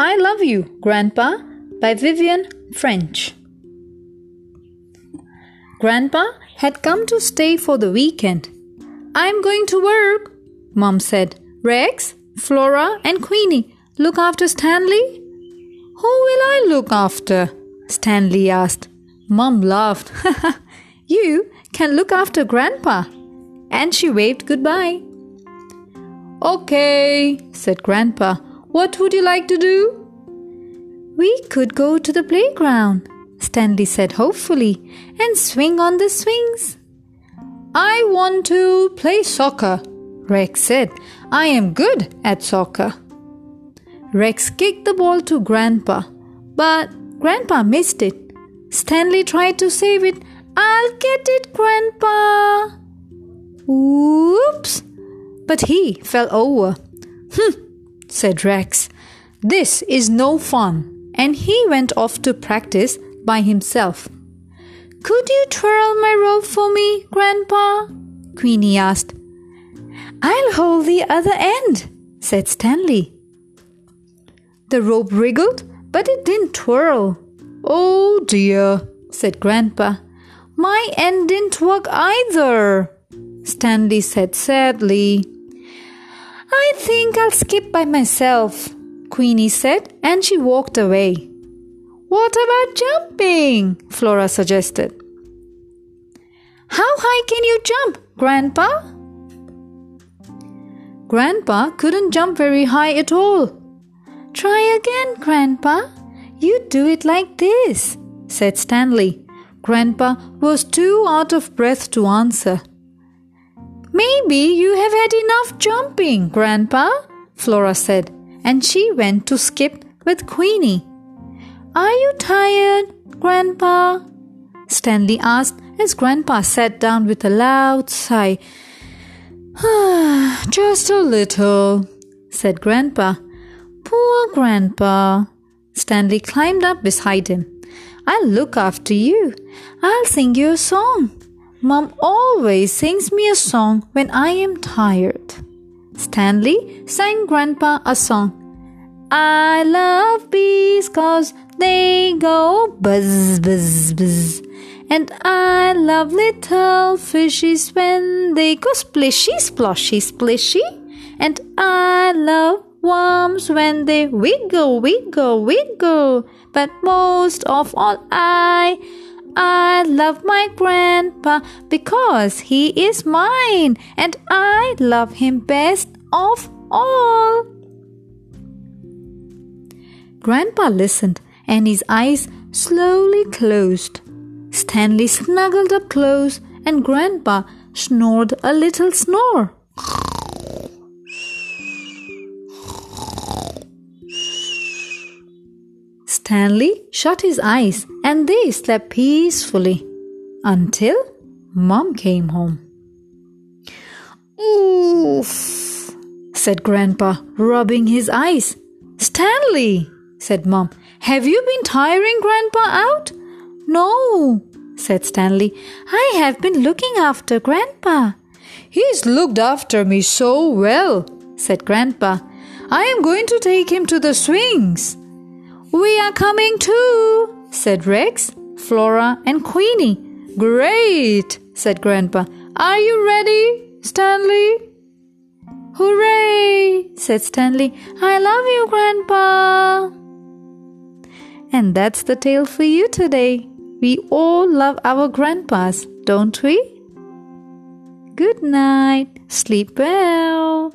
I Love You, Grandpa by Vivian French. Grandpa had come to stay for the weekend. I'm going to work, Mom said. Rex, Flora, and Queenie, look after Stanley. Who will I look after? Stanley asked. Mom laughed. you can look after Grandpa. And she waved goodbye. Okay, said Grandpa. What would you like to do? We could go to the playground, Stanley said hopefully, and swing on the swings. I want to play soccer, Rex said. I am good at soccer. Rex kicked the ball to Grandpa, but Grandpa missed it. Stanley tried to save it. I'll get it, Grandpa. Whoops! But he fell over. Hm, said Rex. This is no fun. And he went off to practice by himself. Could you twirl my rope for me, Grandpa? Queenie asked. I'll hold the other end, said Stanley. The rope wriggled, but it didn't twirl. Oh dear, said Grandpa. My end didn't work either, Stanley said sadly. I think I'll skip by myself, Queenie said, and she walked away. What about jumping? Flora suggested. How high can you jump, Grandpa? Grandpa couldn't jump very high at all. Try again, Grandpa. You do it like this, said Stanley. Grandpa was too out of breath to answer. Maybe you have had enough jumping, Grandpa, Flora said, and she went to skip with Queenie. Are you tired, Grandpa? Stanley asked as Grandpa sat down with a loud sigh. Just a little, said Grandpa. Poor Grandpa. Stanley climbed up beside him. I'll look after you. I'll sing you a song. Mom always sings me a song when I am tired. Stanley sang Grandpa a song. I love bees cause they go buzz, buzz, buzz. And I love little fishes when they go splishy, splashy, splishy. And I love worms when they wiggle, wiggle, wiggle. But most of all, I, I love my grandpa because he is mine and I love him best of all. Grandpa listened and his eyes slowly closed. Stanley snuggled up close and Grandpa snored a little snore. Stanley shut his eyes and they slept peacefully until Mom came home. Oof, said Grandpa, rubbing his eyes. Stanley, said Mom, have you been tiring Grandpa out? No, said Stanley. I have been looking after Grandpa. He's looked after me so well, said Grandpa. I am going to take him to the swings. We are coming too, said Rex, Flora, and Queenie. Great, said Grandpa. Are you ready, Stanley? Hooray, said Stanley. I love you, Grandpa. And that's the tale for you today. We all love our grandpas, don't we? Good night. Sleep well.